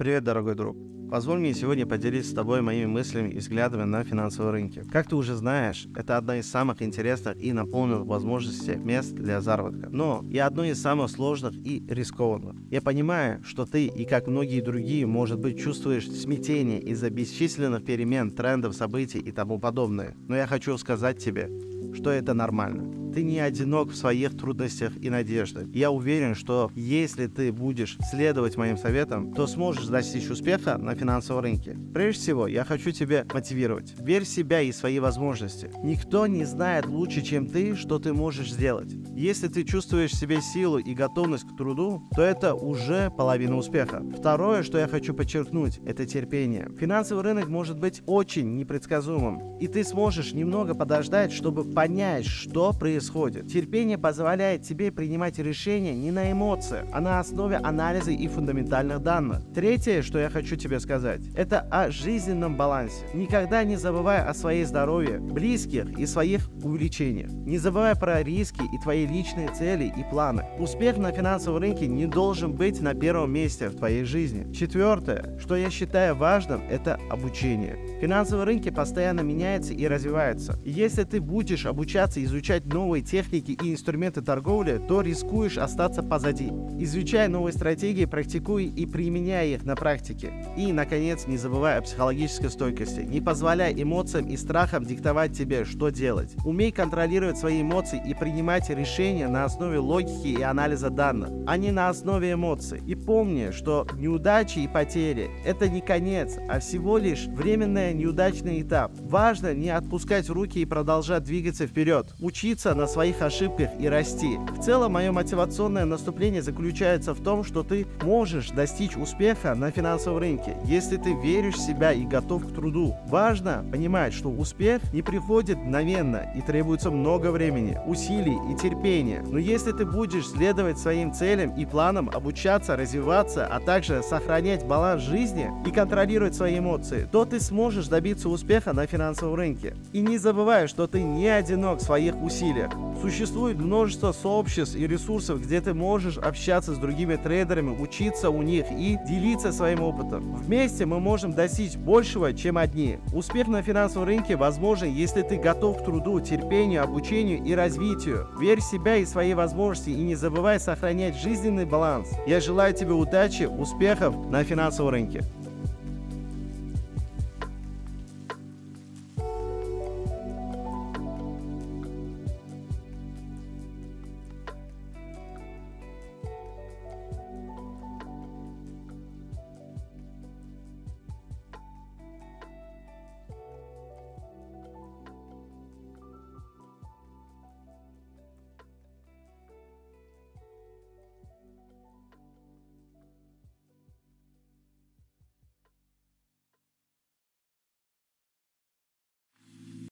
Привет, дорогой друг. Позволь мне сегодня поделиться с тобой моими мыслями и взглядами на финансовые рынки. Как ты уже знаешь, это одна из самых интересных и наполненных возможностей мест для заработка, но и одно из самых сложных и рискованных. Я понимаю, что ты и как многие другие, может быть, чувствуешь смятение из-за бесчисленных перемен, трендов, событий и тому подобное. Но я хочу сказать тебе, что это нормально. Ты не одинок в своих трудностях и надеждах. Я уверен, что если ты будешь следовать моим советам, то сможешь достичь успеха на финансовом рынке. Прежде всего, я хочу тебя мотивировать. Верь в себя и свои возможности. Никто не знает лучше, чем ты, что ты можешь сделать. Если ты чувствуешь в себе силу и готовность к труду, то это уже половина успеха. Второе, что я хочу подчеркнуть, это терпение. Финансовый рынок может быть очень непредсказуемым, и ты сможешь немного подождать, чтобы понять, что происходит происходит. Терпение позволяет тебе принимать решения не на эмоциях, а на основе анализа и фундаментальных данных. Третье, что я хочу тебе сказать, это о жизненном балансе. Никогда не забывай о своей здоровье, близких и своих увлечениях. Не забывай про риски и твои личные цели и планы. Успех на финансовом рынке не должен быть на первом месте в твоей жизни. Четвертое, что я считаю важным, это обучение. Финансовые рынки постоянно меняются и развиваются. Если ты будешь обучаться изучать новые новые техники и инструменты торговли, то рискуешь остаться позади. Изучай новые стратегии, практикуй и применяй их на практике. И, наконец, не забывай о психологической стойкости. Не позволяй эмоциям и страхам диктовать тебе, что делать. Умей контролировать свои эмоции и принимать решения на основе логики и анализа данных, а не на основе эмоций. И помни, что неудачи и потери – это не конец, а всего лишь временный неудачный этап. Важно не отпускать руки и продолжать двигаться вперед. Учиться на своих ошибках и расти. В целом, мое мотивационное наступление заключается в том, что ты можешь достичь успеха на финансовом рынке, если ты веришь в себя и готов к труду. Важно понимать, что успех не приходит мгновенно и требуется много времени, усилий и терпения. Но если ты будешь следовать своим целям и планам, обучаться, развиваться, а также сохранять баланс жизни и контролировать свои эмоции, то ты сможешь добиться успеха на финансовом рынке. И не забывай, что ты не одинок в своих усилиях. Существует множество сообществ и ресурсов, где ты можешь общаться с другими трейдерами, учиться у них и делиться своим опытом. Вместе мы можем достичь большего, чем одни. Успех на финансовом рынке возможен, если ты готов к труду, терпению, обучению и развитию. Верь в себя и свои возможности и не забывай сохранять жизненный баланс. Я желаю тебе удачи, успехов на финансовом рынке.